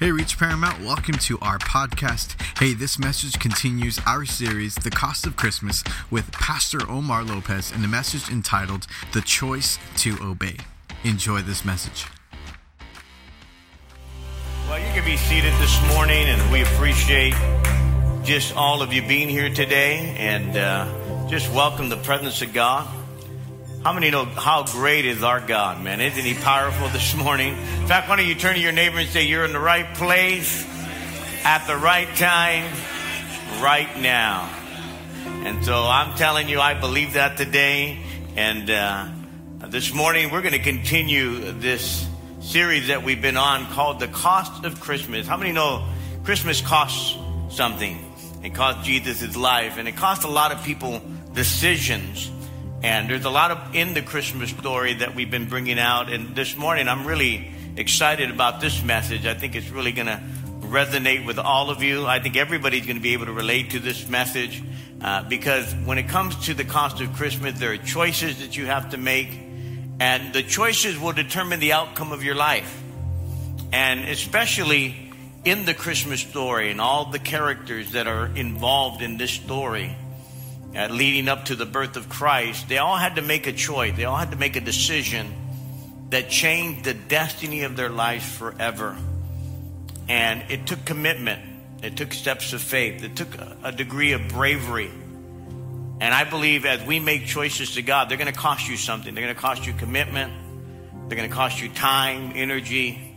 Hey, Reach Paramount, welcome to our podcast. Hey, this message continues our series, The Cost of Christmas, with Pastor Omar Lopez, and the message entitled The Choice to Obey. Enjoy this message. Well, you can be seated this morning, and we appreciate just all of you being here today and uh, just welcome the presence of God. How many know how great is our God, man? Isn't he powerful this morning? In fact, why don't you turn to your neighbor and say, You're in the right place at the right time right now. And so I'm telling you, I believe that today. And uh, this morning, we're going to continue this series that we've been on called The Cost of Christmas. How many know Christmas costs something? It cost Jesus his life, and it cost a lot of people decisions and there's a lot of in the Christmas story that we've been bringing out. And this morning, I'm really excited about this message. I think it's really going to resonate with all of you. I think everybody's going to be able to relate to this message uh, because when it comes to the cost of Christmas, there are choices that you have to make, and the choices will determine the outcome of your life. And especially in the Christmas story and all the characters that are involved in this story uh, leading up to the birth of Christ, they all had to make a choice. They all had to make a decision that changed the destiny of their lives forever. And it took commitment, it took steps of faith, it took a, degree of bravery. And I believe as we make choices to God, they're going to cost you something. They're going to cost you commitment, they're going to cost you time, energy,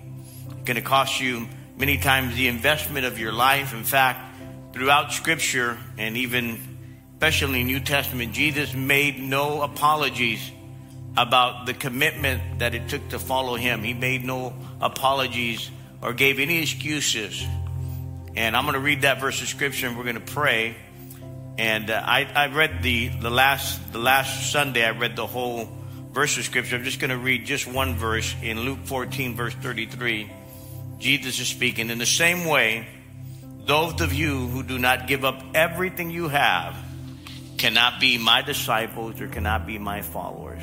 going to cost you many times the investment of your life. In fact, throughout Scripture and even especially in New Testament, Jesus made no apologies about the commitment that it took to follow him. He made no apologies or gave any excuses. And I'm going to read that verse of scripture and we're going to pray. And uh, I, I read the, the last the last Sunday, I read the whole verse of scripture. I'm just going to read just one verse in Luke 14, verse 33. Jesus is speaking. In the same way, those of you who do not give up everything you have cannot be my disciples or cannot be my followers.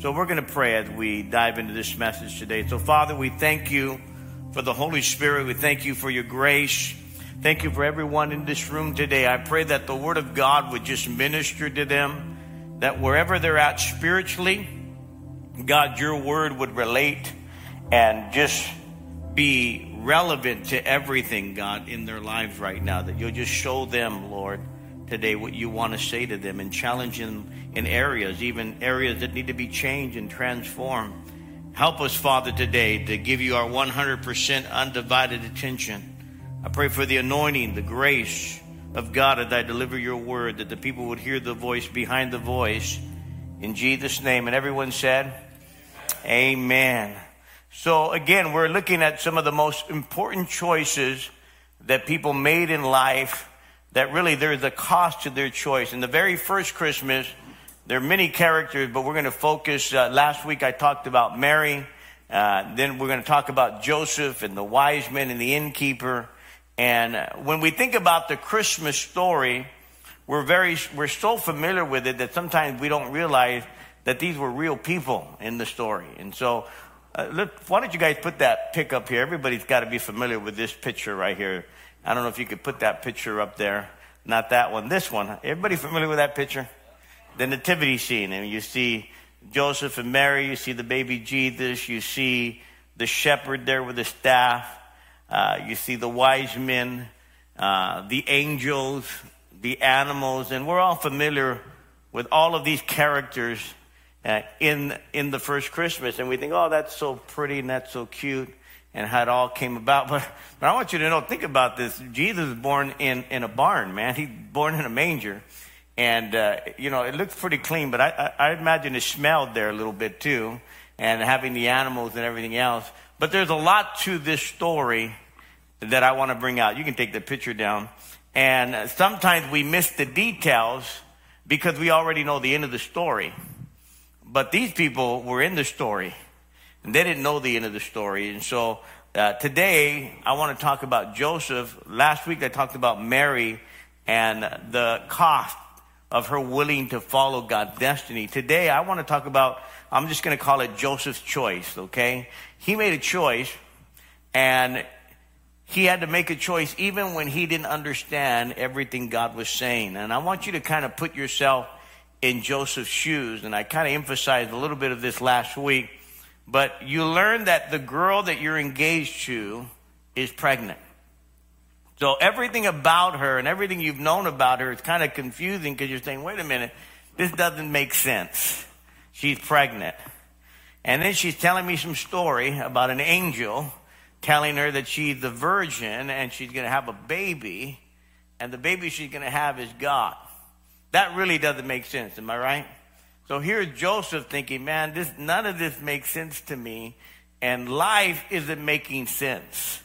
So we're going to pray as we dive into this message today. So, Father, we thank you for the Holy Spirit. We thank you for your grace. Thank you for everyone in this room today. I pray that the Word of God would just minister to them, that wherever they're at spiritually, God, your Word would relate and just be relevant to everything, God, in their lives right now. That you'll just show them, Lord today what you want to say to them and challenge them in areas, even areas that need to be changed and transformed. Help us, Father, today to give you our 100% undivided attention. I pray for the anointing, the grace of God as I deliver your word, that the people would hear the voice behind the voice. In Jesus' name. And everyone said, Amen. So again, we're looking at some of the most important choices that people made in life that really there's a cost to their choice. In the very first Christmas, there are many characters, but we're going to focus. Uh, last week I talked about Mary. Uh, then we're going to talk about Joseph and the wise men and the innkeeper. And uh, when we think about the Christmas story, we're very we're so familiar with it that sometimes we don't realize that these were real people in the story. And so, uh, look, why don't you guys put that pick up here? Everybody's got to be familiar with this picture right here. I don't know if you could put that picture up there. Not that one, this one. Everybody familiar with that picture? The nativity scene. And you see Joseph and Mary, you see the baby Jesus, you see the shepherd there with the staff, uh, you see the wise men, uh, the angels, the animals, and we're all familiar with all of these characters uh, in in the first Christmas, and we think, oh, that's so pretty and that's so cute and how it all came about. But, but I want you to know, think about this. Jesus was born in, in a barn, man. He's born in a manger. And, uh, you know, it looks pretty clean, but I, I, I imagine it smelled there a little bit too, and having the animals and everything else. But there's a lot to this story that I want to bring out. You can take the picture down. And sometimes we miss the details because we already know the end of the story. But these people were in the story. They didn't know the end of the story. And so uh, today, I want to talk about Joseph. Last week, I talked about Mary and the cost of her willing to follow God's destiny. Today, I want to talk about, I'm just going to call it Joseph's choice, okay? He made a choice, and he had to make a choice even when he didn't understand everything God was saying. And I want you to kind of put yourself in Joseph's shoes. And I kind of emphasized a little bit of this last week. But you learn that the girl that you're engaged to is pregnant. So everything about her and everything you've known about her is kind of confusing because you're saying, wait a minute, this doesn't make sense. She's pregnant. And then she's telling me some story about an angel telling her that she's the virgin and she's going to have a baby, and the baby she's going to have is God. That really doesn't make sense, am I right? So here's Joseph thinking, man, this none of this makes sense to me, and life isn't making sense.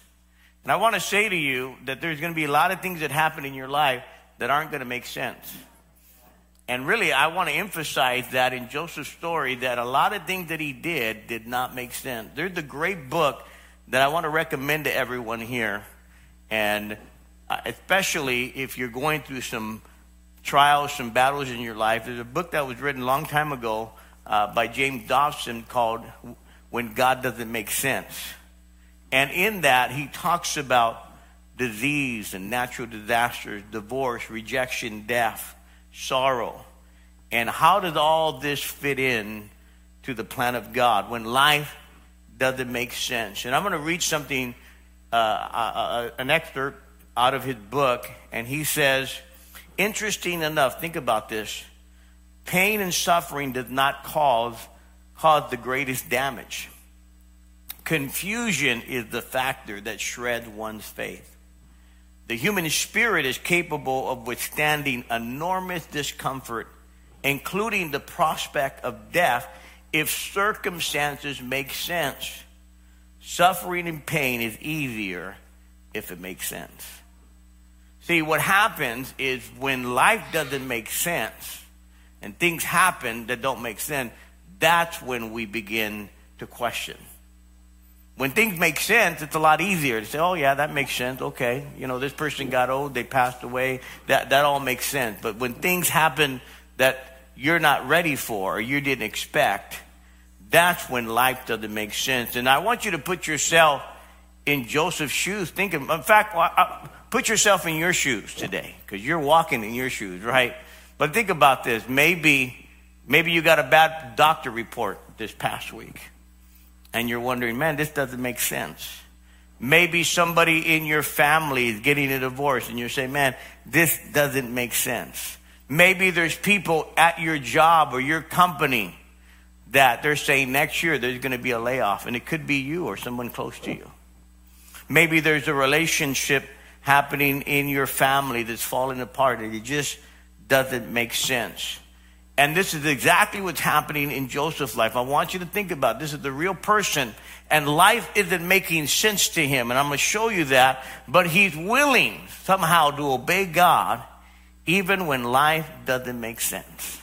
And I want to say to you that there's going to be a lot of things that happen in your life that aren't going to make sense. And really, I want to emphasize that in Joseph's story that a lot of things that he did did not make sense. There's a great book that I want to recommend to everyone here. And uh, especially if you're going through some trials, some battles in your life, there's a book that was written a long time ago uh, by James Dobson called When God Doesn't Make Sense. And in that, he talks about disease and natural disasters, divorce, rejection, death, sorrow. And how does all this fit in to the plan of God when life doesn't make sense. And I'm going to read something, uh, uh, uh, an excerpt out of his book, and he says, interesting enough, think about this. Pain and suffering does not cause, cause the greatest damage. Confusion is the factor that shreds one's faith. The human spirit is capable of withstanding enormous discomfort, including the prospect of death if circumstances make sense. Suffering and pain is easier if it makes sense. See, what happens is when life doesn't make sense and things happen that don't make sense, that's when we begin to question. When things make sense, it's a lot easier to say, oh, yeah, that makes sense. Okay. You know, this person got old, they passed away. That, that all makes sense. But when things happen that you're not ready for or you didn't expect, that's when life doesn't make sense. And I want you to put yourself in Joseph's shoes. Think of, in fact, uh, put yourself in your shoes today because you're walking in your shoes, right? But think about this. Maybe, maybe you got a bad doctor report this past week and you're wondering, man, this doesn't make sense. Maybe somebody in your family is getting a divorce and you're saying, man, this doesn't make sense. Maybe there's people at your job or your company that they're saying next year there's going to be a layoff, and it could be you or someone close to you. Maybe there's a relationship happening in your family that's falling apart and it just doesn't make sense. And this is exactly what's happening in Joseph's life. I want you to think about this is the real person and life isn't making sense to him and I'm going to show you that, but he's willing somehow to obey God even when life doesn't make sense?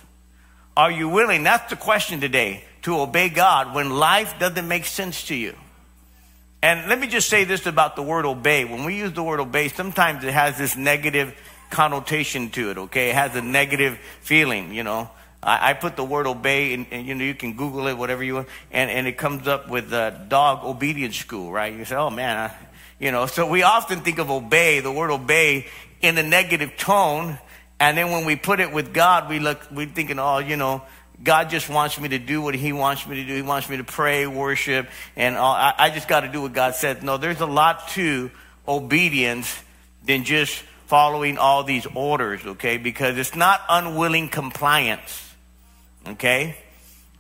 Are you willing? That's the question today to obey God when life doesn't make sense to you. And let me just say this about the word obey. When we use the word obey, sometimes it has this negative connotation to it, okay? It has a negative feeling, you know. I, I put the word obey, and, and, you know, you can Google it, whatever you want, and, and it comes up with uh, dog obedience school, right? You say, oh man, I, you know. So we often think of obey, the word obey, in a negative tone, and then when we put it with God, we look, we're thinking, oh, you know, God just wants me to do what He wants me to do. He wants me to pray, worship, and all. I, I just got to do what God said. No, there's a lot to obedience than just following all these orders, okay? Because it's not unwilling compliance, okay?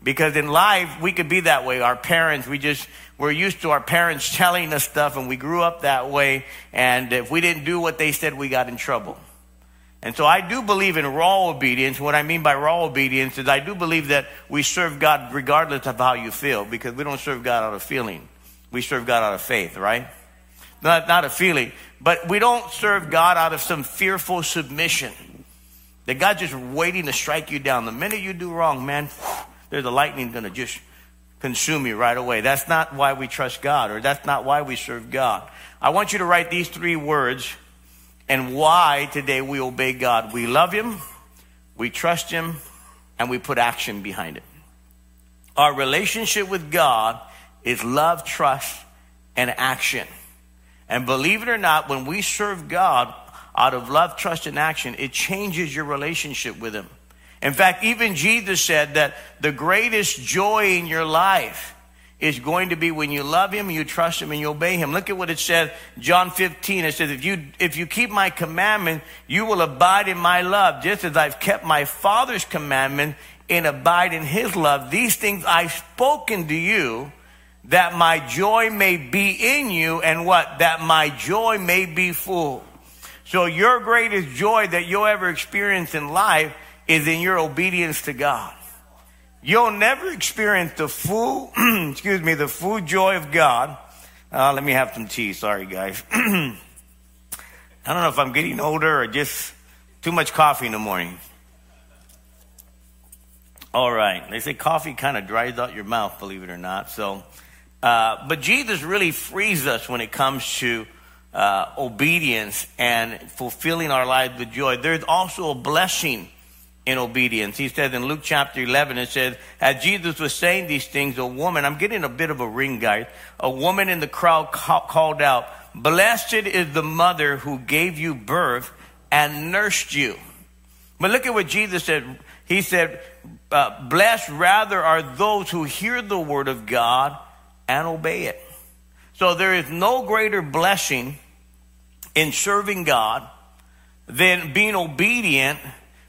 Because in life, we could be that way. Our parents, we just, we're used to our parents telling us stuff and we grew up that way. And if we didn't do what they said, we got in trouble. And so I do believe in raw obedience. What I mean by raw obedience is I do believe that we serve God regardless of how you feel because we don't serve God out of feeling. We serve God out of faith, right? Not, not a feeling. But we don't serve God out of some fearful submission. That God's just waiting to strike you down. The minute you do wrong, man, there's a lightning going to just consume you right away. That's not why we trust God or that's not why we serve God. I want you to write these three words and why today we obey God. We love Him, we trust Him, and we put action behind it. Our relationship with God is love, trust, and action. And believe it or not, when we serve God out of love, trust, and action, it changes your relationship with Him. In fact, even Jesus said that the greatest joy in your life is going to be when you love him, you trust him, and you obey him. Look at what it says, John 15. It says, if you, if you keep my commandment, you will abide in my love, just as I've kept my Father's commandment and abide in his love. These things I've spoken to you that my joy may be in you and what? That my joy may be full. So your greatest joy that you'll ever experience in life is in your obedience to God. You'll never experience the full, excuse me, the full joy of God. Uh, let me have some tea. Sorry, guys. I don't know if I'm getting older or just too much coffee in the morning. All right. They say coffee kind of dries out your mouth, believe it or not. So, uh, but Jesus really frees us when it comes to uh, obedience and fulfilling our lives with joy. There's also a blessing in obedience. He says in Luke chapter 11, it says, as Jesus was saying these things, a woman, I'm getting a bit of a ring, guys, a woman in the crowd ca- called out, Blessed is the mother who gave you birth and nursed you. But look at what Jesus said. He said, uh, Blessed rather are those who hear the word of God and obey it. So there is no greater blessing in serving God than being obedient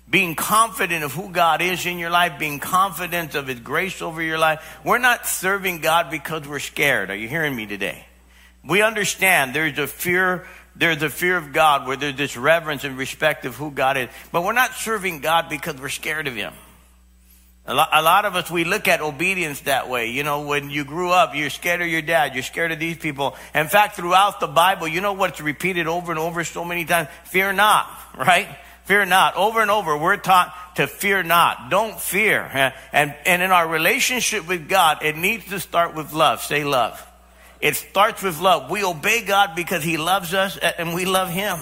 being confident of who God is in your life, being confident of His grace over your life. We're not serving God because we're scared. Are you hearing me today? We understand there's a fear, there's a fear of God where there's this reverence and respect of who God is. But we're not serving God because we're scared of Him. A lot, a lot, of us, we look at obedience that way. You know, when you grew up, you're scared of your dad, you're scared of these people. In fact, throughout the Bible, you know what's repeated over and over so many times? Fear not, right? Fear not. Over and over, we're taught to fear not. Don't fear. And, and in our relationship with God, it needs to start with love. Say love. It starts with love. We obey God because He loves us and we love Him.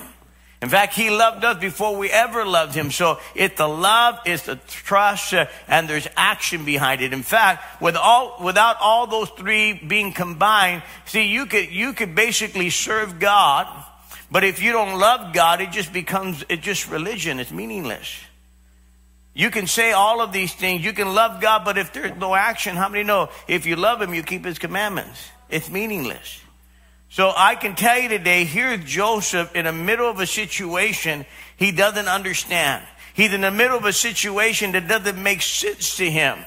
In fact, He loved us before we ever loved Him. So it's the love, it's the trust, uh, and there's action behind it. In fact, with all, without all those three being combined, see, you could, you could basically serve God but if you don't love God, it just becomes, it just religion. It's meaningless. You can say all of these things. You can love God, but if there's no action, how many know if you love Him, you keep His commandments? It's meaningless. So I can tell you today, here's Joseph in the middle of a situation he doesn't understand. He's in the middle of a situation that doesn't make sense to him.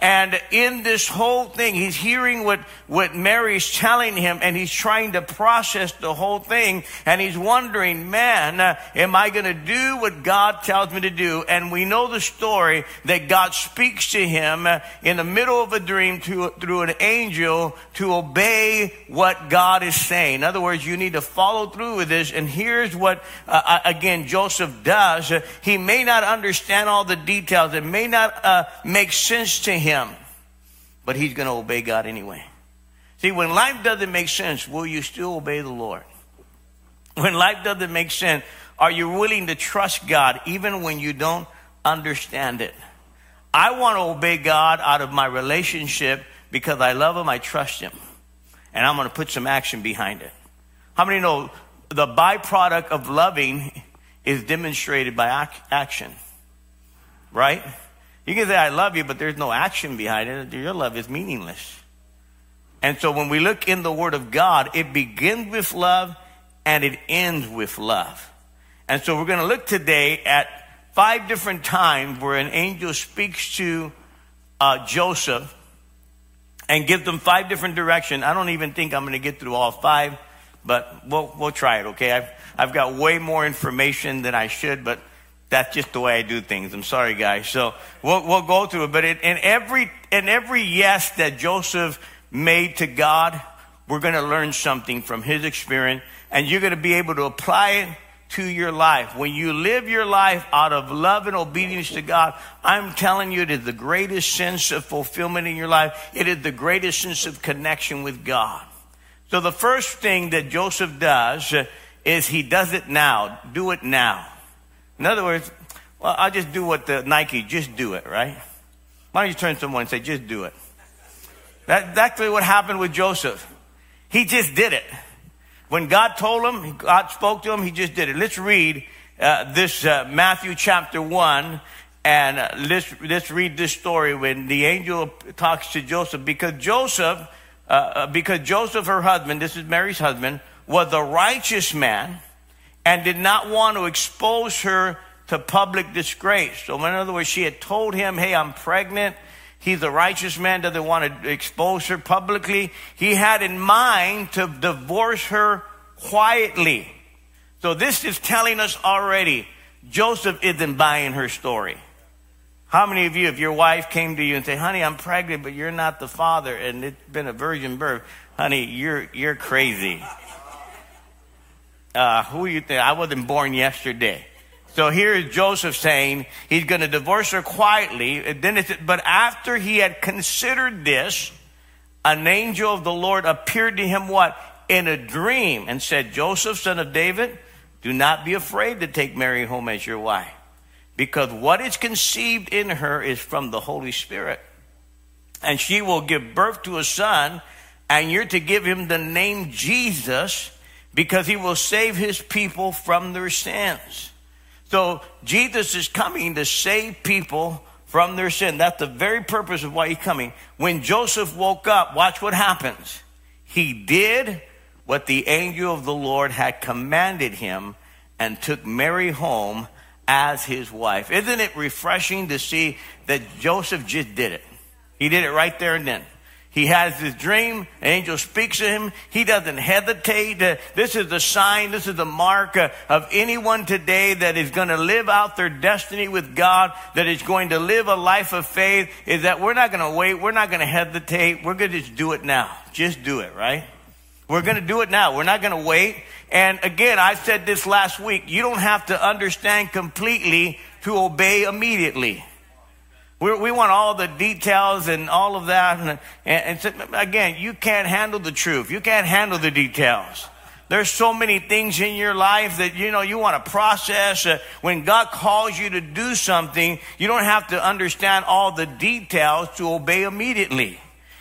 And in this whole thing, he's hearing what, what Mary's telling him and he's trying to process the whole thing. And he's wondering, man, uh, am I going to do what God tells me to do? And we know the story that God speaks to him uh, in the middle of a dream to, through an angel to obey what God is saying. In other words, you need to follow through with this. And here's what, uh, uh again, Joseph does. He may not understand all the details. It may not make sense to him him, but he's going to obey God anyway. See, when life doesn't make sense, will you still obey the Lord? When life doesn't make sense, are you willing to trust God even when you don't understand it? I want to obey God out of my relationship because I love Him, I trust Him, and I'm going to put some action behind it. How many know the byproduct of loving is demonstrated by ac- action? Right? You can say, I love you, but there's no action behind it. Your love is meaningless. And so when we look in the Word of God, it begins with love and it ends with love. And so we're going to look today at five different times where an angel speaks to uh, Joseph and gives them five different directions. I don't even think I'm going to get through all five, but we'll, we'll try it, okay? I've, I've got way more information than I should, but that's just the way I do things. I'm sorry, guys. So we'll, we'll go through it. But in, in every, in every yes that Joseph made to God, we're going to learn something from his experience and you're going to be able to apply it to your life. When you live your life out of love and obedience to God, I'm telling you, it is the greatest sense of fulfillment in your life. It is the greatest sense of connection with God. So the first thing that Joseph does is he does it now. Do it now. In other words, well, I'll just do what the Nike, just do it, right? Why don't you turn to someone and say, just do it? That's exactly what happened with Joseph. He just did it. When God told him, God spoke to him, he just did it. Let's read uh, this uh, Matthew chapter 1 and uh, let's, let's read this story when the angel talks to Joseph because Joseph, uh, uh, because Joseph, her husband, this is Mary's husband, was a righteous man and did not want to expose her to public disgrace. So, in other words, she had told him, Hey, I'm pregnant. He's a righteous man, doesn't want to expose her publicly. He had in mind to divorce her quietly. So, this is telling us already Joseph isn't buying her story. How many of you, if your wife came to you and say, honey, I'm pregnant, but you're not the father, and it's been a virgin birth, honey, you're, you're crazy. Uh, who you think? I wasn't born yesterday. So here is Joseph saying he's going to divorce her quietly. Then it's, but after he had considered this, an angel of the Lord appeared to him what? In a dream and said, Joseph, son of David, do not be afraid to take Mary home as your wife because what is conceived in her is from the Holy Spirit. And she will give birth to a son, and you're to give him the name Jesus because he will save his people from their sins. So Jesus is coming to save people from their sin. That's the very purpose of why he's coming. When Joseph woke up, watch what happens. He did what the angel of the Lord had commanded him and took Mary home as his wife. Isn't it refreshing to see that Joseph just did it? He did it right there and then. He has this dream. An angel speaks to him. He doesn't hesitate. Uh, this is the sign. This is the mark uh, of anyone today that is going to live out their destiny with God, that is going to live a life of faith, is that we're not going to wait. We're not going to hesitate. We're going to just do it now. Just do it, right? We're going to do it now. We're not going to wait. And again, I said this last week. You don't have to understand completely to obey immediately. We're, we want all the details and all of that. And, and, and, again, you can't handle the truth. You can't handle the details. There's so many things in your life that, you know, you want to process. Uh, when God calls you to do something, you don't have to understand all the details to obey immediately.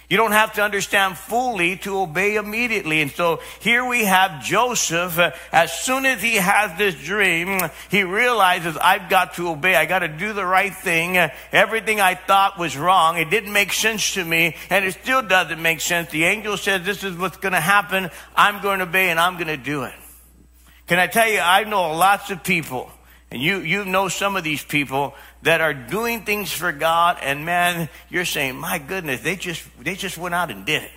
You don't have to understand fully to obey immediately. And so here we have Joseph. Uh, as soon as he has this dream, he realizes, I've got to obey. I got to do the right thing. Everything I thought was wrong. It didn't make sense to me, and it still doesn't make sense. The angel says, This is what's going to happen. I'm going to obey, and I'm going to do it. Can I tell you, I know lots of people, and you, you know some of these people that are doing things for God, and man, you're saying, my goodness, they just they just went out and did it.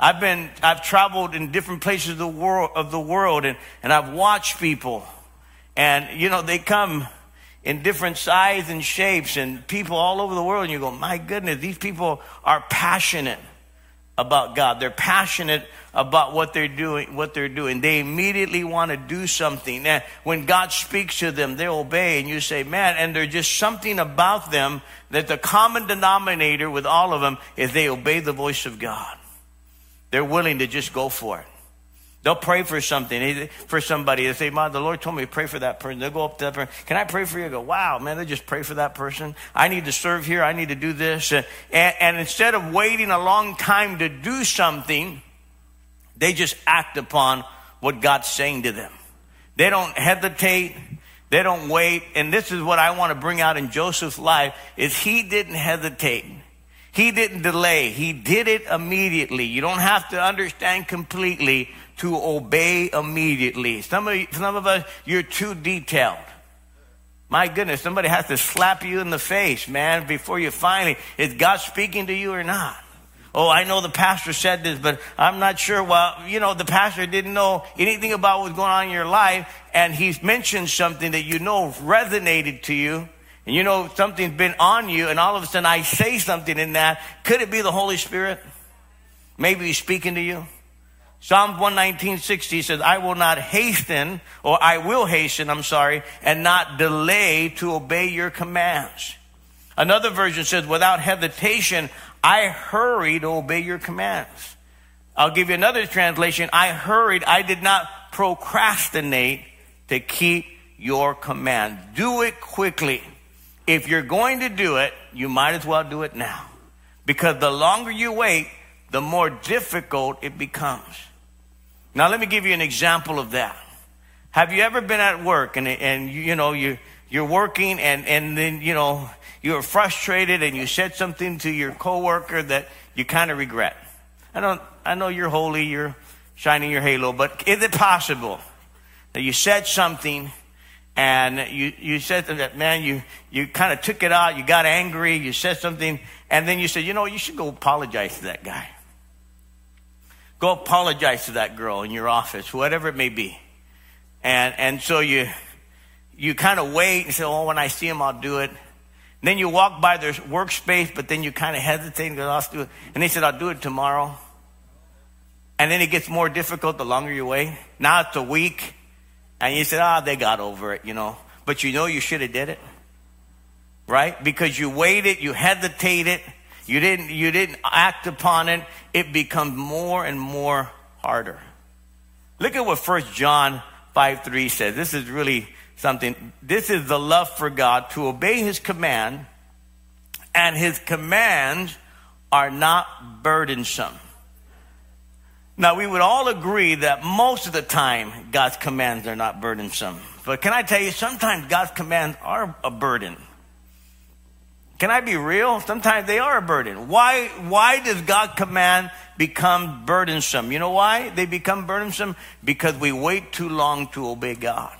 I've been I've traveled in different places of the world of the world, and, and I've watched people, and you know they come in different sizes and shapes, and people all over the world, and you go, my goodness, these people are passionate about God. They're passionate about what they're doing, what they're doing. They immediately want to do something. And when God speaks to them, they obey and you say, man, and there's just something about them that the common denominator with all of them is they obey the voice of God. They're willing to just go for it. They'll pray for something, for somebody. They say, "Mom, the Lord told me to pray for that person." They'll go up to that person. Can I pray for you? I go, "Wow, man!" They just pray for that person. I need to serve here. I need to do this. And, and instead of waiting a long time to do something, they just act upon what God's saying to them. They don't hesitate. They don't wait. And this is what I want to bring out in Joseph's life: is he didn't hesitate. He didn't delay. He did it immediately. You don't have to understand completely to obey immediately. Some of, some of us, you're too detailed. My goodness, somebody has to slap you in the face, man, before you finally, is God speaking to you or not? Oh, I know the pastor said this, but I'm not sure. Well, you know, the pastor didn't know anything about what's going on in your life, and he's mentioned something that you know resonated to you, and you know something's been on you, and all of a sudden I say something in that. Could it be the Holy Spirit? Maybe he's speaking to you. Psalm 119.60 says, I will not hasten, or I will hasten, I'm sorry, and not delay to obey your commands. Another version says, without hesitation, I hurry to obey your commands. I'll give you another translation. I hurried, I did not procrastinate to keep your command. Do it quickly. If you're going to do it, you might as well do it now. Because the longer you wait, the more difficult it becomes. Now, let me give you an example of that. Have you ever been at work and, and you, know, you, you're working and, and then, you know, you're frustrated and you said something to your coworker that you kind of regret? I don't, I know you're holy, you're shining your halo, but is it possible that you said something and you, you said that, man, you, you kind of took it out, you got angry, you said something, and then you said, you know, you should go apologize to that guy. Go apologize to that girl in your office, whatever it may be. And, and so you, you kind of wait and say, oh, when I see him, I'll do it. And then you walk by their workspace, but then you kind of hesitate and go, I'll do it. And they said, I'll do it tomorrow. And then it gets more difficult the longer you wait. Now it's a week. And you said, ah, oh, they got over it, you know. But you know you should have did it. Right? Because you waited, you hesitated, you didn't, you didn't act upon it. It becomes more and more harder. Look at what First John 5 3 says. This is really something. This is the love for God to obey his command, and his commands are not burdensome. Now, we would all agree that most of the time God's commands are not burdensome. But can I tell you, sometimes God's commands are a burden. Can I be real? Sometimes they are a burden. Why, why does God command become burdensome? You know why they become burdensome? Because we wait too long to obey God.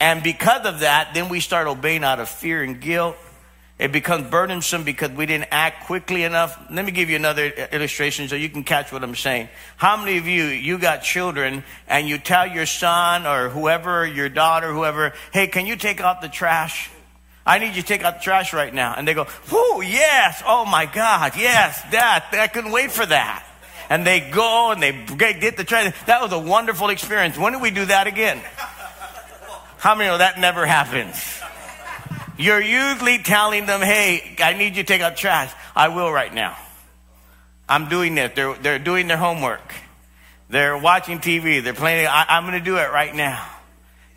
And because of that, then we start obeying out of fear and guilt. It becomes burdensome because we didn't act quickly enough. Let me give you another illustration so you can catch what I'm saying. How many of you, you got children and you tell your son or whoever, your daughter, whoever, hey, can you take out the trash? I need you to take out the trash right now. And they go, whoo, yes, oh my God, yes, that, I couldn't wait for that. And they go and they get the trash. That was a wonderful experience. When do we do that again? How many know that never happens? You're usually telling them, hey, I need you to take out trash. I will right now. I'm doing this. They're, they're doing their homework. They're watching TV. They're playing. I, I'm going to do it right now.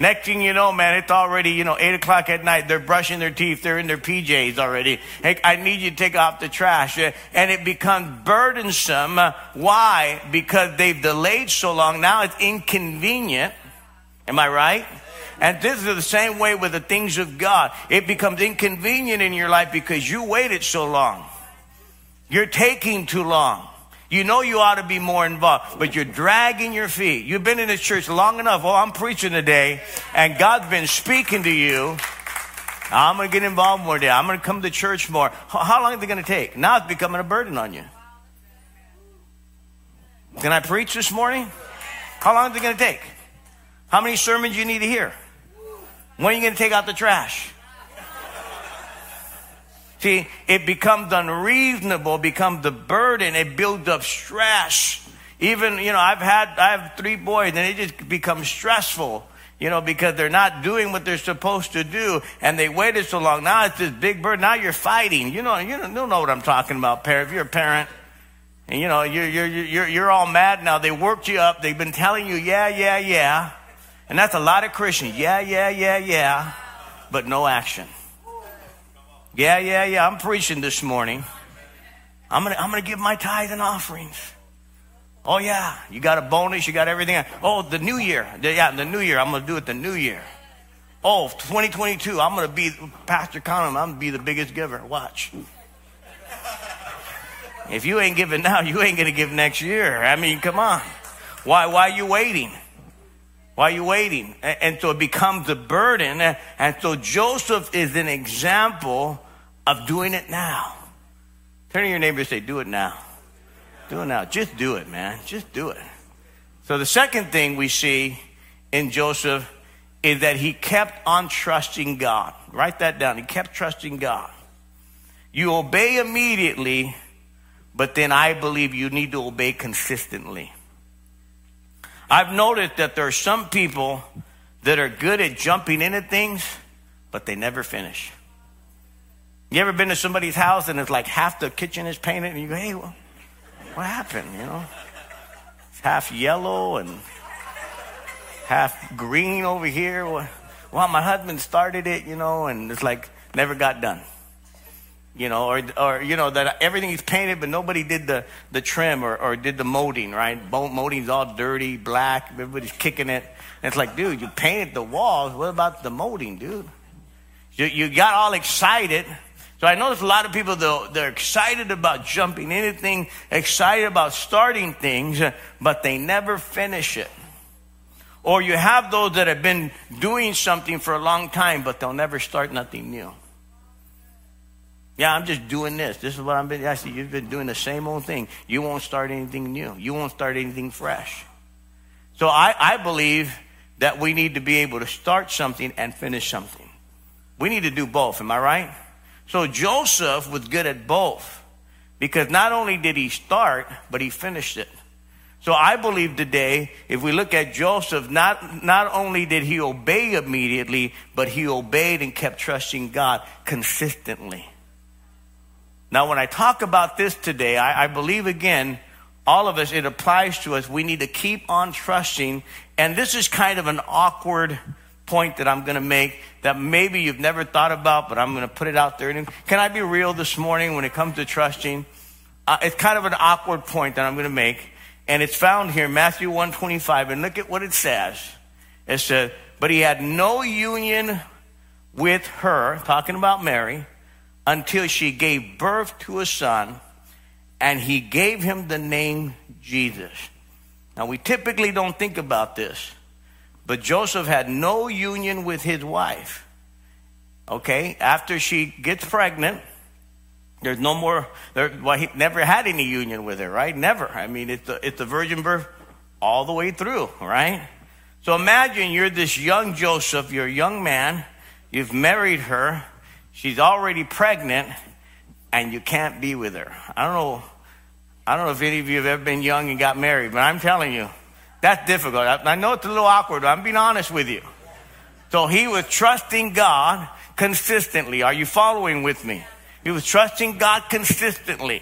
Next thing you know, man, it's already, you know, 8 o'clock at night. They're brushing their teeth. They're in their PJs already. Hey, I need you to take off the trash. Uh, and it becomes burdensome. Why? Because they've delayed so long. Now it's inconvenient. Am I right? And this is the same way with the things of God. It becomes inconvenient in your life because you waited so long. You're taking too long. You know you ought to be more involved, but you're dragging your feet. You've been in this church long enough. Oh, I'm preaching today, and God's been speaking to you. I'm going to get involved more today. I'm going to come to church more. How long is it going to take? Now it's becoming a burden on you. Can I preach this morning? How long is it going to take? How many sermons you need to hear? When are you going to take out the trash? See, it becomes unreasonable, becomes the burden, it builds up stress. Even, you know, I've had, I have three boys and it just becomes stressful, you know, because they're not doing what they're supposed to do and they waited so long. Now it's this big burden. Now you're fighting. You know, you don't know what I'm talking about, parent. If you're a parent and, you know, you're, you're, you're, you're all mad now. They worked you up. They've been telling you, yeah, yeah, yeah. And that's a lot of Christians. Yeah, yeah, yeah, yeah, but no action. Yeah, yeah, yeah. I'm preaching this morning. I'm gonna, I'm gonna give my tithe and offerings. Oh yeah, you got a bonus, you got everything. Oh, the new year. Yeah, the new year. I'm gonna do it the new year. Oh, 2022. I'm gonna be Pastor Conham. I'm gonna be the biggest giver. Watch. If you ain't giving now, you ain't gonna give next year. I mean, come on. Why? Why are you waiting? Why are you waiting? And so it becomes a burden. And so Joseph is an example of doing it now. Turn to your neighbor and say, Do it now. Do it now. Just do it, man. Just do it. So the second thing we see in Joseph is that he kept on trusting God. Write that down. He kept trusting God. You obey immediately, but then I believe you need to obey consistently. I've noticed that there are some people that are good at jumping into things, but they never finish. You ever been to somebody's house and it's like half the kitchen is painted and you go, hey, well, what happened? You know, it's half yellow and half green over here. Well, my husband started it, you know, and it's like never got done. You know, or, or you know, that everything's painted, but nobody did the, the trim or, or did the molding, right? Molding's all dirty, black, everybody's kicking it. And it's like, dude, you painted the walls. What about the molding, dude? You, you got all excited. So I know there's a lot of people, they're excited about jumping anything, excited about starting things, but they never finish it. Or you have those that have been doing something for a long time, but they'll never start nothing new. Yeah, I'm just doing this. This is what I've been. I see you've been doing the same old thing. You won't start anything new. You won't start anything fresh. So I, I believe that we need to be able to start something and finish something. We need to do both. Am I right? So Joseph was good at both because not only did he start, but he finished it. So I believe today, if we look at Joseph, not, not only did he obey immediately, but he obeyed and kept trusting God consistently. Now, when I talk about this today, I, I believe again, all of us, it applies to us. We need to keep on trusting. And this is kind of an awkward point that I'm going to make that maybe you've never thought about, but I'm going to put it out there. Can I be real this morning when it comes to trusting? Uh, it's kind of an awkward point that I'm going to make. And it's found here, Matthew 125. And look at what it says. It says, but he had no union with her, talking about Mary, until she gave birth to a son, and he gave him the name Jesus. Now, we typically don't think about this, but Joseph had no union with his wife. Okay, after she gets pregnant, there's no more, there, well, he never had any union with her, right? Never. I mean, it's a, it's a virgin birth all the way through, right? So imagine you're this young Joseph, you're a young man, you've married her, she's already pregnant and you can't be with her. I don't know. I don't know if any of you have ever been young and got married, but I'm telling you, that's difficult. I, know it's a little awkward, I'm being honest with you. So he was trusting God consistently. Are you following with me? He was trusting God consistently.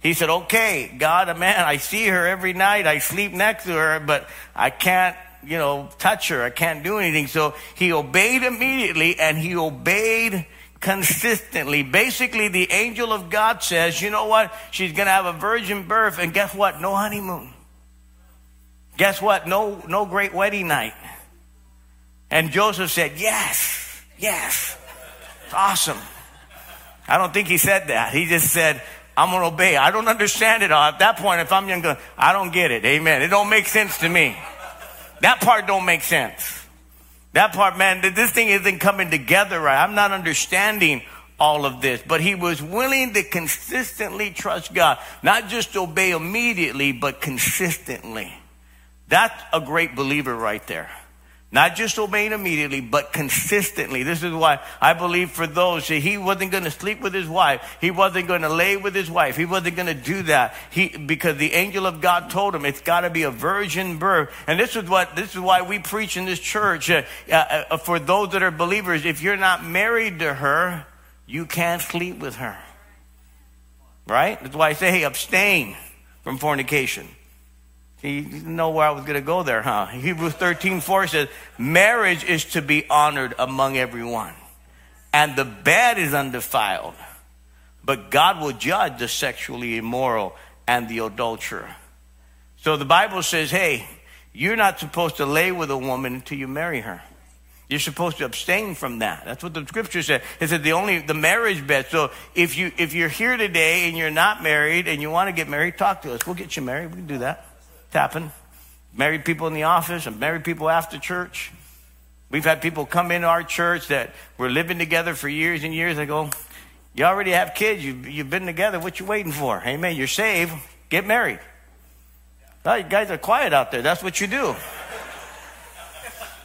He said, okay, God, a man, I see her every night. I sleep next to her, but I can't you know, touch her. I can't do anything. So he obeyed immediately and he obeyed consistently. Basically, the angel of God says, you know what? She's going to have a virgin birth, and guess what? No honeymoon. Guess what? No, no great wedding night. And Joseph said, yes, yes. It's awesome. I don't think he said that. He just said, I'm going to obey. I don't understand it all. At that point, if I'm young, I don't get it. Amen. It don't make sense to me. That part don't make sense. That part, man, this thing isn't coming together right. I'm not understanding all of this, but he was willing to consistently trust God, not just obey immediately, but consistently. That's a great believer right there. Not just obeying immediately, but consistently. This is why I believe for those he wasn't going to sleep with his wife. He wasn't going to lay with his wife. He wasn't going to do that. He, because the angel of God told him it's got to be a virgin birth. And this is what, this is why we preach in this church. Uh, uh, uh, for those that are believers, if you're not married to her, you can't sleep with her. Right? That's why I say, hey, abstain from fornication. You didn't know where I was going to go there, huh? Hebrews 13, 4 says, marriage is to be honored among everyone. And the bed is undefiled. But God will judge the sexually immoral and the adulterer. So the Bible says, hey, you're not supposed to lay with a woman until you marry her. You're supposed to abstain from that. That's what the scripture said. It said the only the marriage bed. So if you if you're here today and you're not married and you want to get married, talk to us. We'll get you married. We can do that. Happened. Married people in the office and married people after church. We've had people come into our church that were living together for years and years. They go, You already have kids. You've, you've been together. What you waiting for? Amen. You're saved. Get married. Oh, you guys are quiet out there. That's what you do.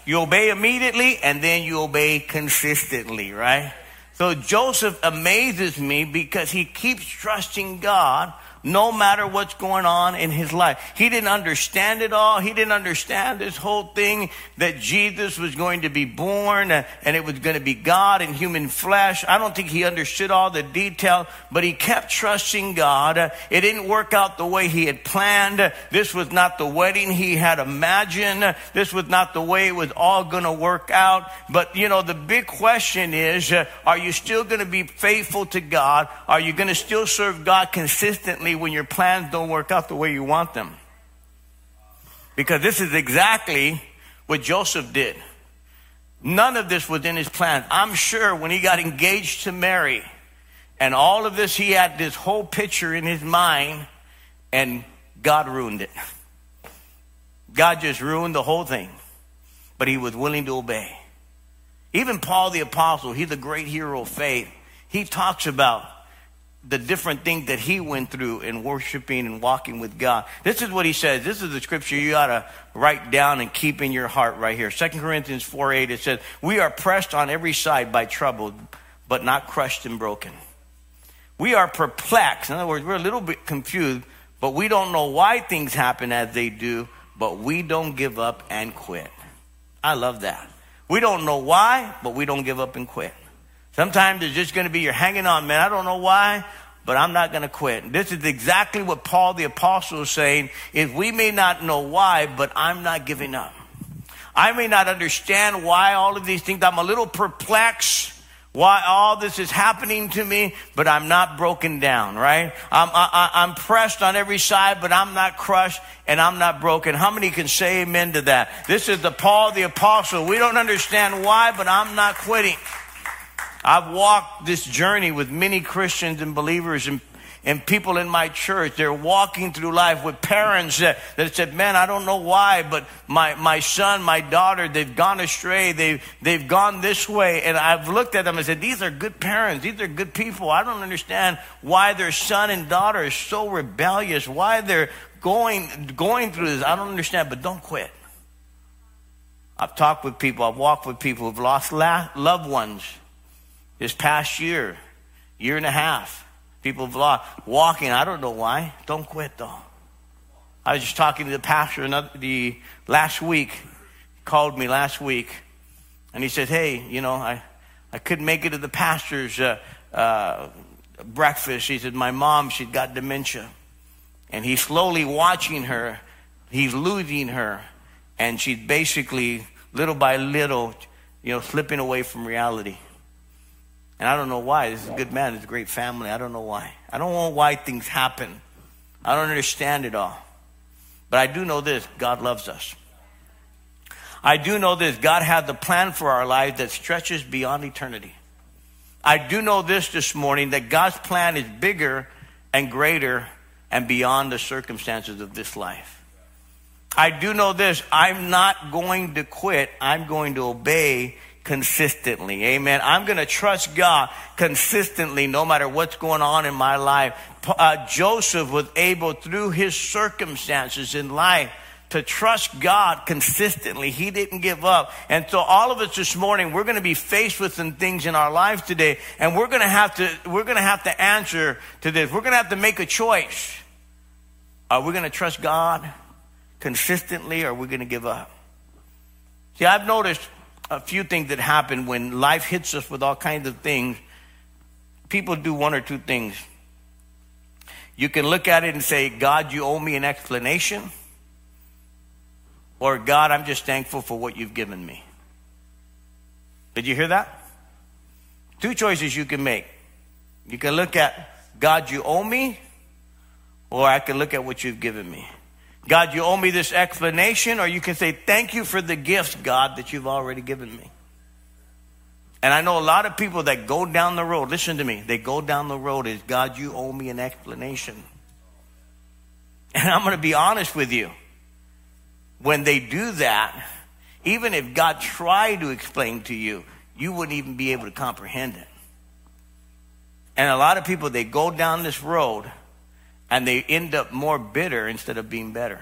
You obey immediately and then you obey consistently, right? So Joseph amazes me because he keeps trusting God no matter what's going on in his life. He didn't understand it all. He didn't understand this whole thing that Jesus was going to be born and it was going to be God in human flesh. I don't think he understood all the detail, but he kept trusting God. It didn't work out the way he had planned. This was not the wedding he had imagined. This was not the way it was all going to work out. But, you know, the big question is, are you still going to be faithful to God? Are you going to still serve God consistently when your plans don't work out the way you want them? Because this is exactly what Joseph did. None of this was in his plan. I'm sure when he got engaged to Mary and all of this, he had this whole picture in his mind and God ruined it. God just ruined the whole thing. But he was willing to obey. Even Paul the Apostle, he's a great hero of faith. He talks about the different things that he went through in worshiping and walking with God. This is what he says. This is the scripture you ought to write down and keep in your heart right here. 2 Corinthians 4 8, it says, We are pressed on every side by trouble, but not crushed and broken. We are perplexed. In other words, we're a little bit confused, but we don't know why things happen as they do, but we don't give up and quit. I love that. We don't know why, but we don't give up and quit. Sometimes it's just going to be you're hanging on, man. I don't know why, but I'm not going to quit. This is exactly what Paul the apostle is saying. If we may not know why, but I'm not giving up. I may not understand why all of these things. I'm a little perplexed why all this is happening to me, but I'm not broken down, right? I'm, I, am pressed on every side, but I'm not crushed and I'm not broken. How many can say amen to that? This is the Paul the apostle. We don't understand why, but I'm not quitting. I've walked this journey with many Christians and believers and and people in my church, they're walking through life with parents that, that said, man, I don't know why, but my, my son, my daughter, they've gone astray. They've, they've gone this way. And I've looked at them and said, these are good parents. These are good people. I don't understand why their son and daughter is so rebellious, why they're going, going through this. I don't understand, but don't quit. I've talked with people, I've walked with people who've lost la- loved ones this past year, year and a half. People have lost walking. I don't know why. Don't quit though. I was just talking to the pastor another, the last week. Called me last week, and he said, "Hey, you know, I I couldn't make it to the pastor's uh, uh, breakfast." He said, "My mom, she'd got dementia, and he's slowly watching her. He's losing her, and she's basically little by little, you know, slipping away from reality." And I don't know why. This is a good man. It's a great family. I don't know why. I don't know why things happen. I don't understand it all. But I do know this God loves us. I do know this God had the plan for our lives that stretches beyond eternity. I do know this this morning that God's plan is bigger and greater and beyond the circumstances of this life. I do know this I'm not going to quit, I'm going to obey consistently. Amen. I'm going to trust God consistently no matter what's going on in my life. Uh, Joseph was able through his circumstances in life to trust God consistently. He didn't give up. And so all of us this morning, we're going to be faced with some things in our lives today and we're going to have to, we're going to have to answer to this. We're going to have to make a choice. Are we going to trust God consistently or are we going to give up? See, I've noticed a few things that happen when life hits us with all kinds of things. People do one or two things. You can look at it and say, God, you owe me an explanation. Or, God, I'm just thankful for what you've given me. Did you hear that? Two choices you can make. You can look at, God, you owe me, or I can look at what you've given me. God, you owe me this explanation, or you can say, Thank you for the gifts, God, that you've already given me. And I know a lot of people that go down the road, listen to me, they go down the road is, God, you owe me an explanation. And I'm going to be honest with you. When they do that, even if God tried to explain to you, you wouldn't even be able to comprehend it. And a lot of people, they go down this road and they end up more bitter instead of being better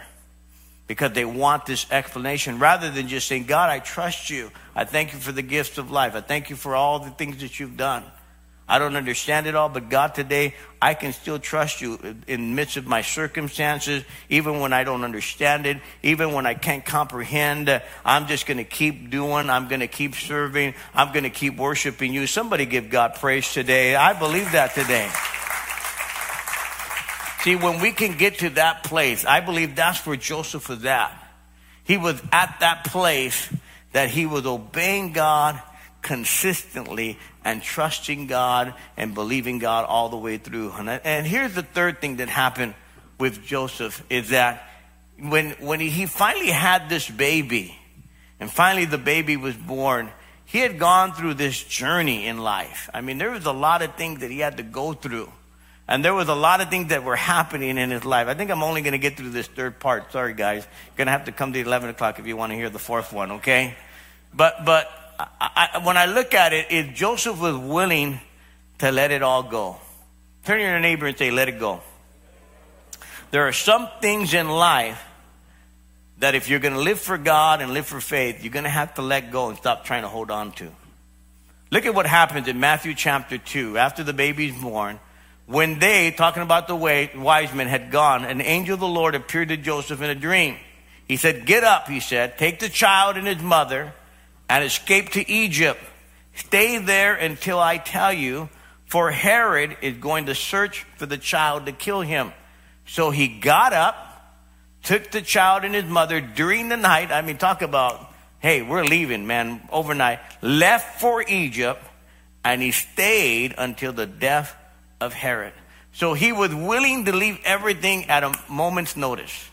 because they want this explanation rather than just saying, God, I trust you. I thank you for the gifts of life. I thank you for all the things that you've done. I don't understand it all, but God, today, I can still trust you in the midst of my circumstances, even when I don't understand it, even when I can't comprehend. Uh, I'm just going to keep doing. I'm going to keep serving. I'm going to keep worshiping you. Somebody give God praise today. I believe that today. See, when we can get to that place, I believe that's where Joseph was at. He was at that place that he was obeying God consistently and trusting God and believing God all the way through. And, here's the third thing that happened with Joseph is that when, when he finally had this baby, and finally the baby was born, he had gone through this journey in life. I mean, there was a lot of things that he had to go through. And there was a lot of things that were happening in his life. I think I'm only going to get through this third part. Sorry, guys. You're going to have to come to 11 o'clock if you want to hear the fourth one, okay? But, but I, I, when I look at it, if Joseph was willing to let it all go, turn to your neighbor and say, let it go. There are some things in life that if you're going to live for God and live for faith, you're going to have to let go and stop trying to hold on to. Look at what happens in Matthew chapter 2. After the baby's born, when they, talking about the way wise men had gone, an angel of the Lord appeared to Joseph in a dream. He said, Get up, he said, take the child and his mother and escape to Egypt. Stay there until I tell you, for Herod is going to search for the child to kill him. So he got up, took the child and his mother during the night. I mean, talk about, hey, we're leaving, man, overnight. Left for Egypt, and he stayed until the death of Herod. So he was willing to leave everything at a moment's notice.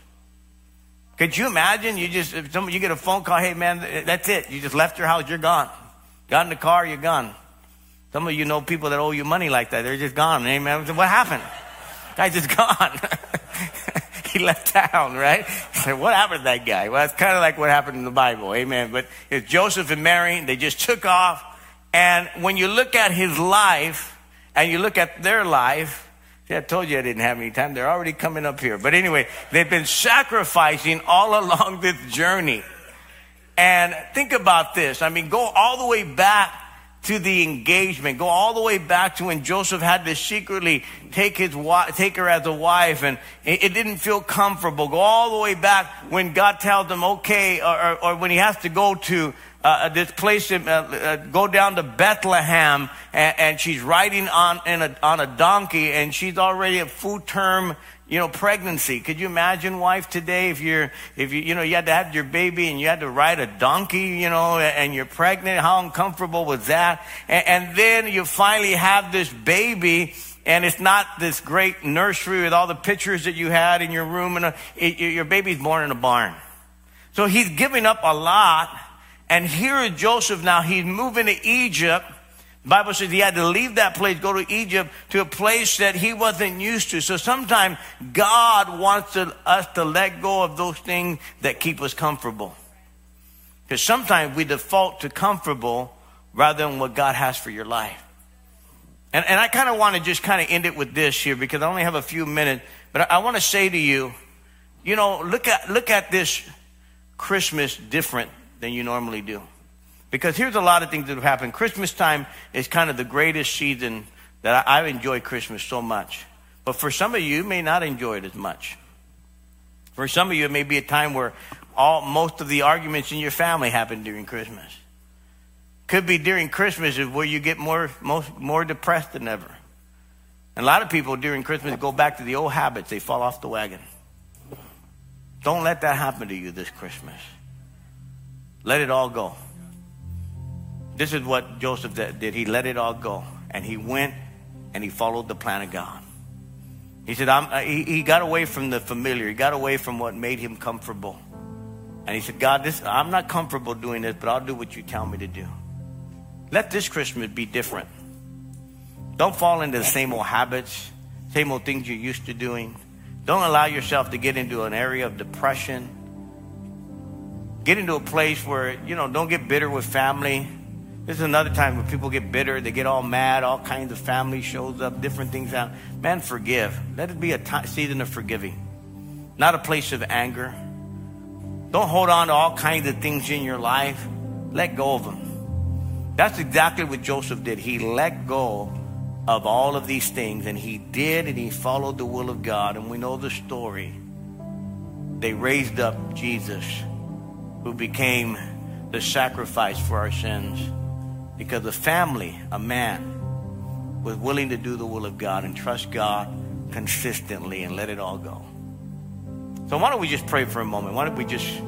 Could you imagine? You just, if some, you get a phone call, hey man, that's it. You just left your house, you're gone. Got in the car, you're gone. Some of you know people that owe you money like that. They're just gone. Man, what happened? Guy's just gone. he left town, right? So what happened to that guy? Well, it's kind of like what happened in the Bible. Amen. But it's Joseph and Mary. They just took off. And when you look at his life and you look at their life, See, I told you I didn't have any time. They're already coming up here. But anyway, they've been sacrificing all along this journey. And think about this. I mean, go all the way back to the engagement. Go all the way back to when Joseph had to secretly take his take her as a wife, and it, didn't feel comfortable. Go all the way back when God tells him, okay, or, or when he has to go to uh, uh, this place, uh, uh, go down to Bethlehem, and, and she's riding on, a, on a donkey, and she's already a full term, you know, pregnancy. Could you imagine, wife, today, if you're, if you, you know, you had to have your baby and you had to ride a donkey, you know, and you're pregnant, how uncomfortable was that? And, and then you finally have this baby, and it's not this great nursery with all the pictures that you had in your room, and a, it, your baby's born in a barn. So he's giving up a lot and here Joseph now. He's moving to Egypt. The Bible says he had to leave that place, go to Egypt, to a place that he wasn't used to. So sometimes God wants to, us to let go of those things that keep us comfortable. Because sometimes we default to comfortable rather than what God has for your life. And, and I kind of want to just kind of end it with this here because I only have a few minutes. But I, I want to say to you, you know, look at, look at this Christmas different than you normally do. Because here's a lot of things that have happened. Christmas time is kind of the greatest season that I, I enjoy Christmas so much. But for some of you, you may not enjoy it as much. For some of you, it may be a time where all most of the arguments in your family happen during Christmas. Could be during Christmas is where you get more most more depressed than ever. And a lot of people during Christmas go back to the old habits. They fall off the wagon. Don't let that happen to you this Christmas. Let it all go. This is what Joseph did. He let it all go. And he went and he followed the plan of God. He said, uh, he, he, got away from the familiar. He got away from what made him comfortable. And he said, God, this, I'm not comfortable doing this, but I'll do what you tell me to do. Let this Christmas be different. Don't fall into the same old habits, same old things you're used to doing. Don't allow yourself to get into an area of depression get into a place where, you know, don't get bitter with family. This is another time when people get bitter, they get all mad, all kinds of family shows up, different things out. Man, forgive. Let it be a t- season of forgiving, not a place of anger. Don't hold on to all kinds of things in your life. Let go of them. That's exactly what Joseph did. He let go of all of these things, and he did, and he followed the will of God. And we know the story. They raised up Jesus, who became the sacrifice for our sins, because a family, a man, was willing to do the will of God and trust God consistently and let it all go. So why don't we just pray for a moment? Why don't we just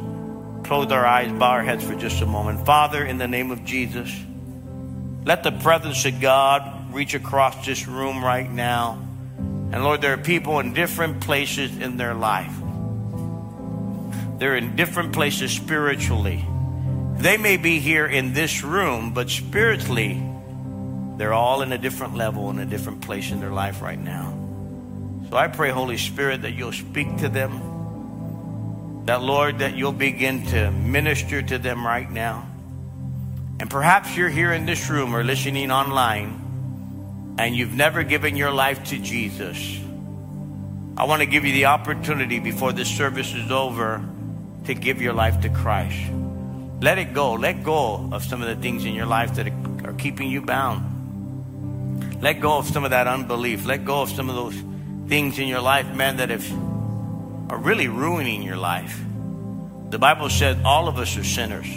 close our eyes, bow our heads for just a moment? Father, in the name of Jesus, let the presence of God reach across this room right now. And Lord, there are people in different places in their life. They're in different places spiritually. They may be here in this room, but spiritually, they're all in a different level, in a different place in their life right now. So I pray, Holy Spirit, that you'll speak to them. That, Lord, that you'll begin to minister to them right now. And perhaps you're here in this room or listening online and you've never given your life to Jesus. I want to give you the opportunity before this service is over to give your life to Christ. Let it go. Let go of some of the things in your life that are keeping you bound. Let go of some of that unbelief. Let go of some of those things in your life, man, that have, are really ruining your life. The Bible said all of us are sinners.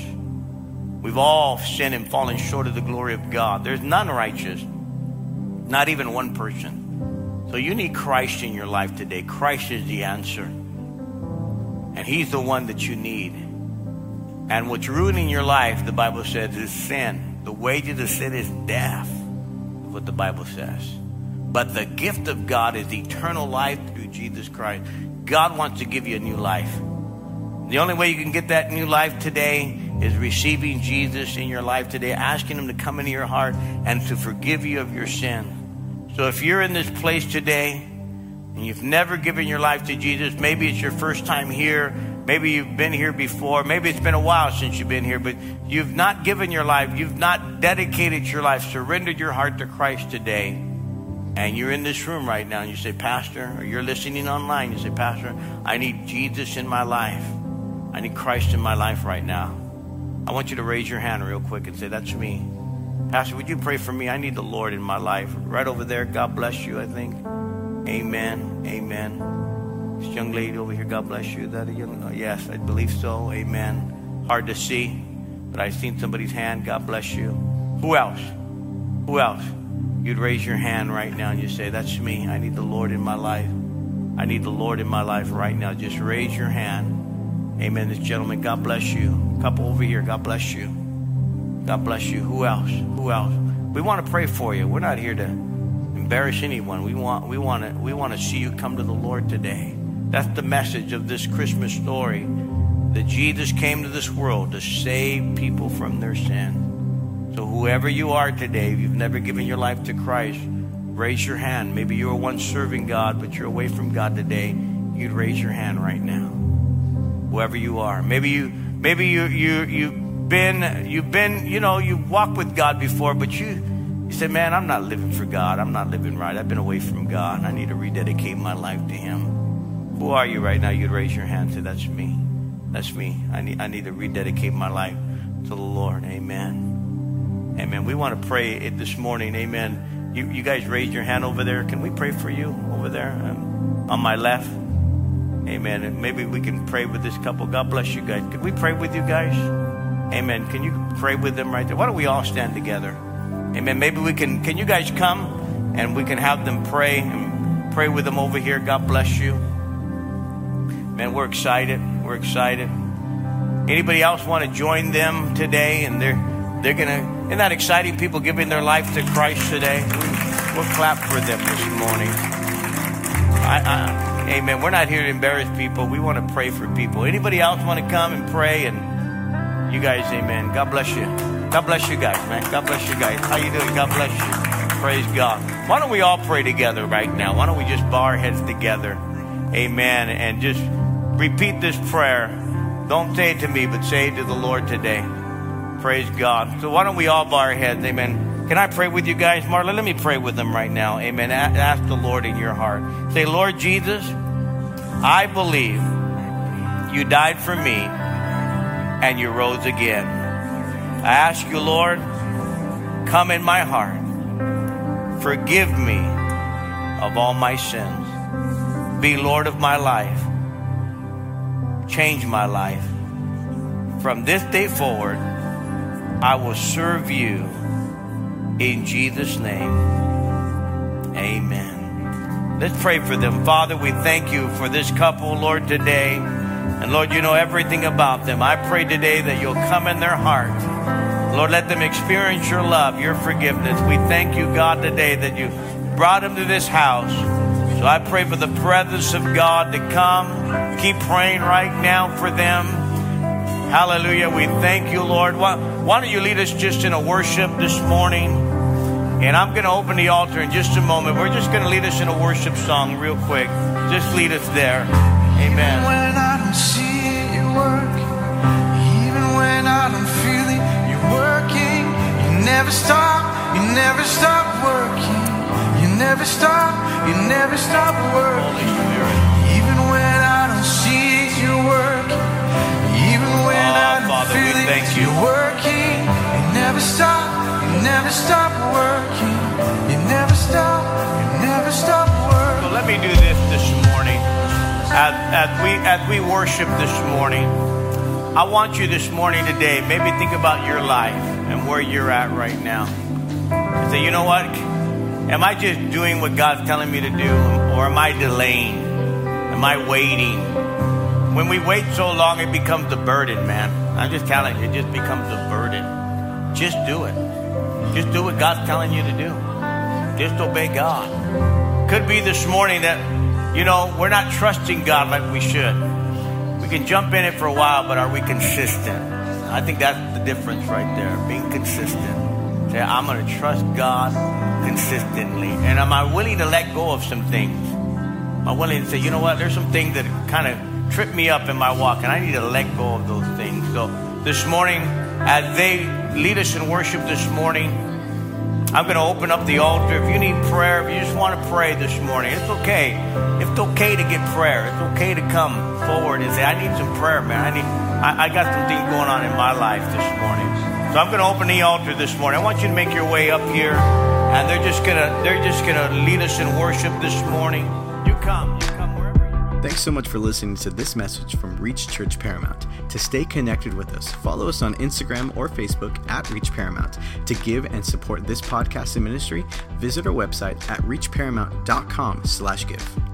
We've all sinned and fallen short of the glory of God. There's none righteous, not even one person. So you need Christ in your life today. Christ is the answer. And He's the one that you need. And what's ruining your life, the Bible says, is sin. The wages of sin is death, what the Bible says. But the gift of God is eternal life through Jesus Christ. God wants to give you a new life. The only way you can get that new life today is receiving Jesus in your life today, asking Him to come into your heart and to forgive you of your sin. So if you're in this place today and you've never given your life to Jesus, maybe it's your first time here, maybe you've been here before, maybe it's been a while since you've been here, but you've not given your life, you've not dedicated your life, surrendered your heart to Christ today and you're in this room right now and you say, Pastor, or you're listening online, you say, Pastor, I need Jesus in my life. I need Christ in my life right now. I want you to raise your hand real quick and say, That's me. Pastor, would you pray for me? I need the Lord in my life. Right over there, God bless you, I think. Amen. Amen. This young lady over here, God bless you. That a young, uh, yes, I believe so. Amen. Hard to see, but I've seen somebody's hand. God bless you. Who else? Who else? you'd raise your hand right now and you say, That's me. I need the Lord in my life. I need the Lord in my life right now. Just raise your hand. Amen. This gentleman, God bless you. Couple over here, God bless you. God bless you. Who else? Who else? We want to pray for you. We're not here to embarrass anyone. We want we want to we want to see you come to the Lord today. That's the message of this Christmas story. That Jesus came to this world to save people from their sin. So, whoever you are today, if you've never given your life to Christ, raise your hand. Maybe you were once serving God, but you're away from God today. You'd raise your hand right now. Whoever you are. Maybe you, maybe you, you, you've been, you've been, you know, you walked with God before, but you say, man, I'm not living for God. I'm not living right. I've been away from God. I need to rededicate my life to Him. Who are you right now? You'd raise your hand and say, that's me. That's me. I need, I need to rededicate my life to the Lord. Amen. Amen. We want to pray it this morning. Amen. You, you guys raised your hand over there. Can we pray for you over there um, on my left? Amen. And maybe we can pray with this couple. God bless you guys. Can we pray with you guys? Amen. Can you pray with them right there? Why don't we all stand together? Amen. Maybe we can. Can you guys come and we can have them pray and pray with them over here? God bless you. Man, we're excited. We're excited. Anybody else want to join them today? And they're they're gonna isn't that exciting? People giving their life to Christ today. We'll clap for them this morning. I, I, amen. We're not here to embarrass people. We want to pray for people. Anybody else want to come and pray? And you guys, amen. God bless you. God bless you guys, man. God bless you guys. How you doing? God bless you. Praise God. Why don't we all pray together right now? Why don't we just bow our heads together? Amen. And just repeat this prayer. Don't say it to me, but say it to the Lord today. Praise God. So why don't we all bow our heads? Amen. Can I pray with you guys? Marla, let me pray with them right now. Amen. Ask the Lord in your heart. Say, Lord Jesus, I believe you died for me and you rose again. I ask you, Lord, come in my heart. Forgive me of all my sins. Be Lord of my life. Change my life. From this day forward, I will serve you in Jesus' name. Amen. Let's pray for them. Father, we thank you for this couple, Lord, today. And Lord, you know everything about them. I pray today that you'll come in their heart. Lord, let them experience your love, your forgiveness. We thank you, God, today that you brought them to this house. So I pray for the presence of God to come. Keep praying right now for them. Hallelujah. We thank you, Lord. Why, why don't you lead us just in a worship this morning? And I'm going to open the altar in just a moment. We're just going to lead us in a worship song real quick. Just lead us there. Amen. Even when I don't see you work, even when I don't feel it, never stop, you never stop working. You never stop, you never stop working. Even when I don't see you work, even when Oh, I don't Father, feel it, thank you. you're working. You never stop, you never stop working. You never stop, you never stop working. So let me do this this morning. As, as we as we worship this morning, I want you this morning today, maybe think about your life and where you're at right now. And say, you know what? Am I just doing what God's telling me to do? Or am I delaying? Am I waiting? When we wait so long, it becomes a burden, man. I'm just telling you, it just becomes a burden. Just do it. Just do what God's telling you to do. Just obey God. Could be this morning that, you know, we're not trusting God like we should. Can jump in it for a while, but are we consistent? I think that's the difference right there, being consistent. Say, I'm going to trust God consistently. And am I willing to let go of some things? Am I willing to say, you know what, there's some things that kind of trip me up in my walk, and I need to let go of those things. So this morning, as they lead us in worship this morning, I'm going to open up the altar. If you need prayer, if you just want to pray this morning, it's okay. It's okay to get prayer. It's okay to come forward and say, I need some prayer, man. I need, I, I got some things going on in my life this morning. So I'm going to open the altar this morning. I want you to make your way up here, and they're just to, they're just to lead us in worship this morning. You come, you come wherever. Thanks so much for listening to this message from Reach Church Paramount. To stay connected with us, follow us on Instagram or Facebook at Reach Paramount. To give and support this podcast and ministry, visit our website at reachparamount.com slash give.